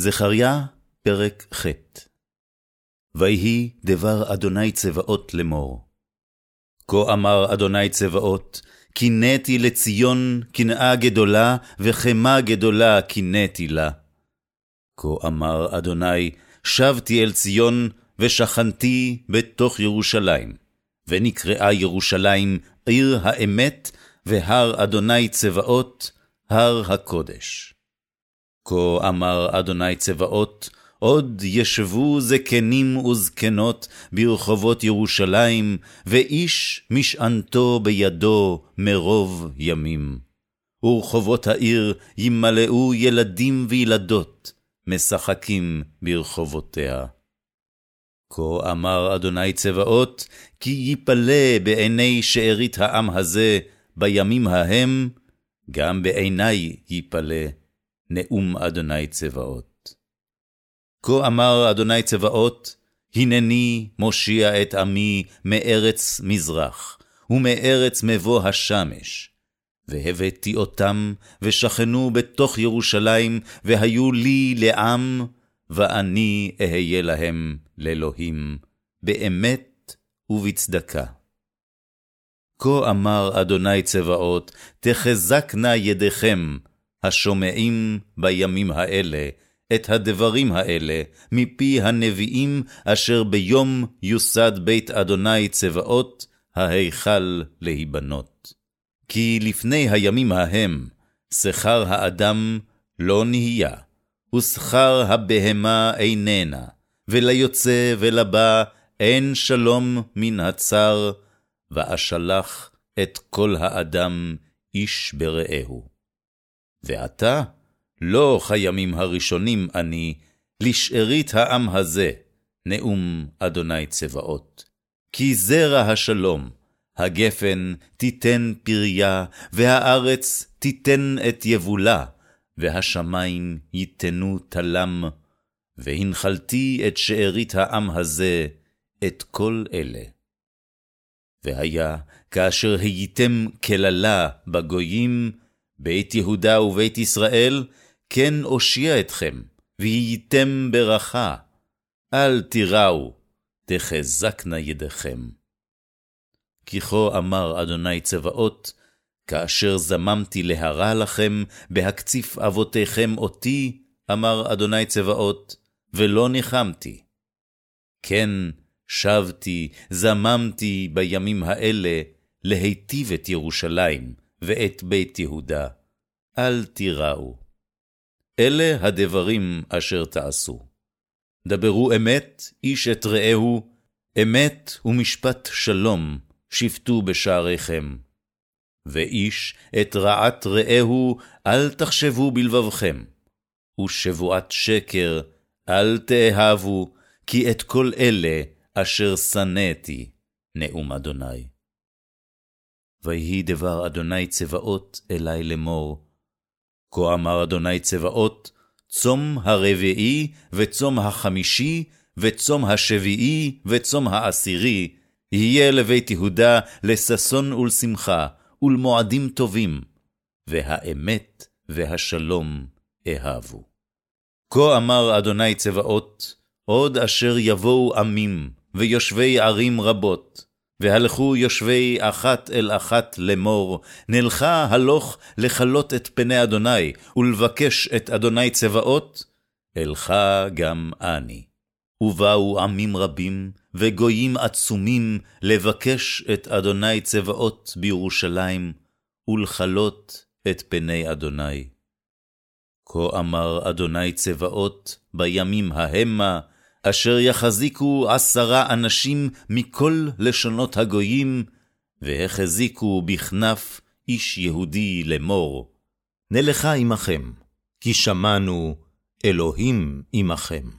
זכריה, פרק ח' ויהי דבר אדוני צבאות לאמור. כה אמר אדוני צבאות, קינאתי לציון קנאה גדולה, וחמה גדולה קינאתי לה. כה אמר אדוני, שבתי אל ציון, ושכנתי בתוך ירושלים, ונקראה ירושלים עיר האמת, והר אדוני צבאות, הר הקודש. כה אמר אדוני צבאות, עוד ישבו זקנים וזקנות ברחובות ירושלים, ואיש משענתו בידו מרוב ימים. ורחובות העיר ימלאו ילדים וילדות, משחקים ברחובותיה. כה אמר אדוני צבאות, כי יפלא בעיני שארית העם הזה בימים ההם, גם בעיני יפלא. נאום אדוני צבאות. כה אמר אדוני צבאות, הנני מושיע את עמי מארץ מזרח, ומארץ מבוא השמש. והבאתי אותם, ושכנו בתוך ירושלים, והיו לי לעם, ואני אהיה להם לאלוהים, באמת ובצדקה. כה אמר אדוני צבאות, תחזקנה ידיכם, השומעים בימים האלה את הדברים האלה מפי הנביאים אשר ביום יוסד בית אדוני צבאות, ההיכל להיבנות. כי לפני הימים ההם, שכר האדם לא נהיה, ושכר הבהמה איננה, וליוצא ולבא אין שלום מן הצר, ואשלח את כל האדם איש ברעהו. ועתה, לא כימים הראשונים אני, לשארית העם הזה, נאום אדוני צבאות. כי זרע השלום, הגפן תיתן פריה, והארץ תיתן את יבולה, והשמיים ייתנו תלם, והנחלתי את שארית העם הזה, את כל אלה. והיה, כאשר הייתם כללה בגויים, בית יהודה ובית ישראל, כן אושיע אתכם, והייתם ברכה. אל תיראו, תחזקנה ידיכם. כי כה אמר אדוני צבאות, כאשר זממתי להרע לכם, בהקציף אבותיכם אותי, אמר אדוני צבאות, ולא ניחמתי. כן, שבתי, זממתי בימים האלה, להיטיב את ירושלים, ואת בית יהודה, אל תיראו. אלה הדברים אשר תעשו. דברו אמת, איש את רעהו, אמת ומשפט שלום, שפטו בשעריכם. ואיש את רעת רעהו, אל תחשבו בלבבכם. ושבועת שקר, אל תאהבו, כי את כל אלה אשר שנאתי, נאום אדוני. ויהי דבר אדוני צבאות אלי לאמור. כה אמר אדוני צבאות, צום הרביעי, וצום החמישי, וצום השביעי, וצום העשירי, יהיה לבית יהודה לששון ולשמחה, ולמועדים טובים, והאמת והשלום אהבו. כה אמר אדוני צבאות, עוד אשר יבואו עמים, ויושבי ערים רבות, והלכו יושבי אחת אל אחת לאמור, נלכה הלוך לכלות את פני אדוני, ולבקש את אדוני צבאות, אלך גם אני. ובאו עמים רבים, וגויים עצומים, לבקש את אדוני צבאות בירושלים, ולכלות את פני אדוני. כה אמר אדוני צבאות בימים ההמה, אשר יחזיקו עשרה אנשים מכל לשונות הגויים, והחזיקו בכנף איש יהודי לאמור, נלכה עמכם, כי שמענו אלוהים עמכם.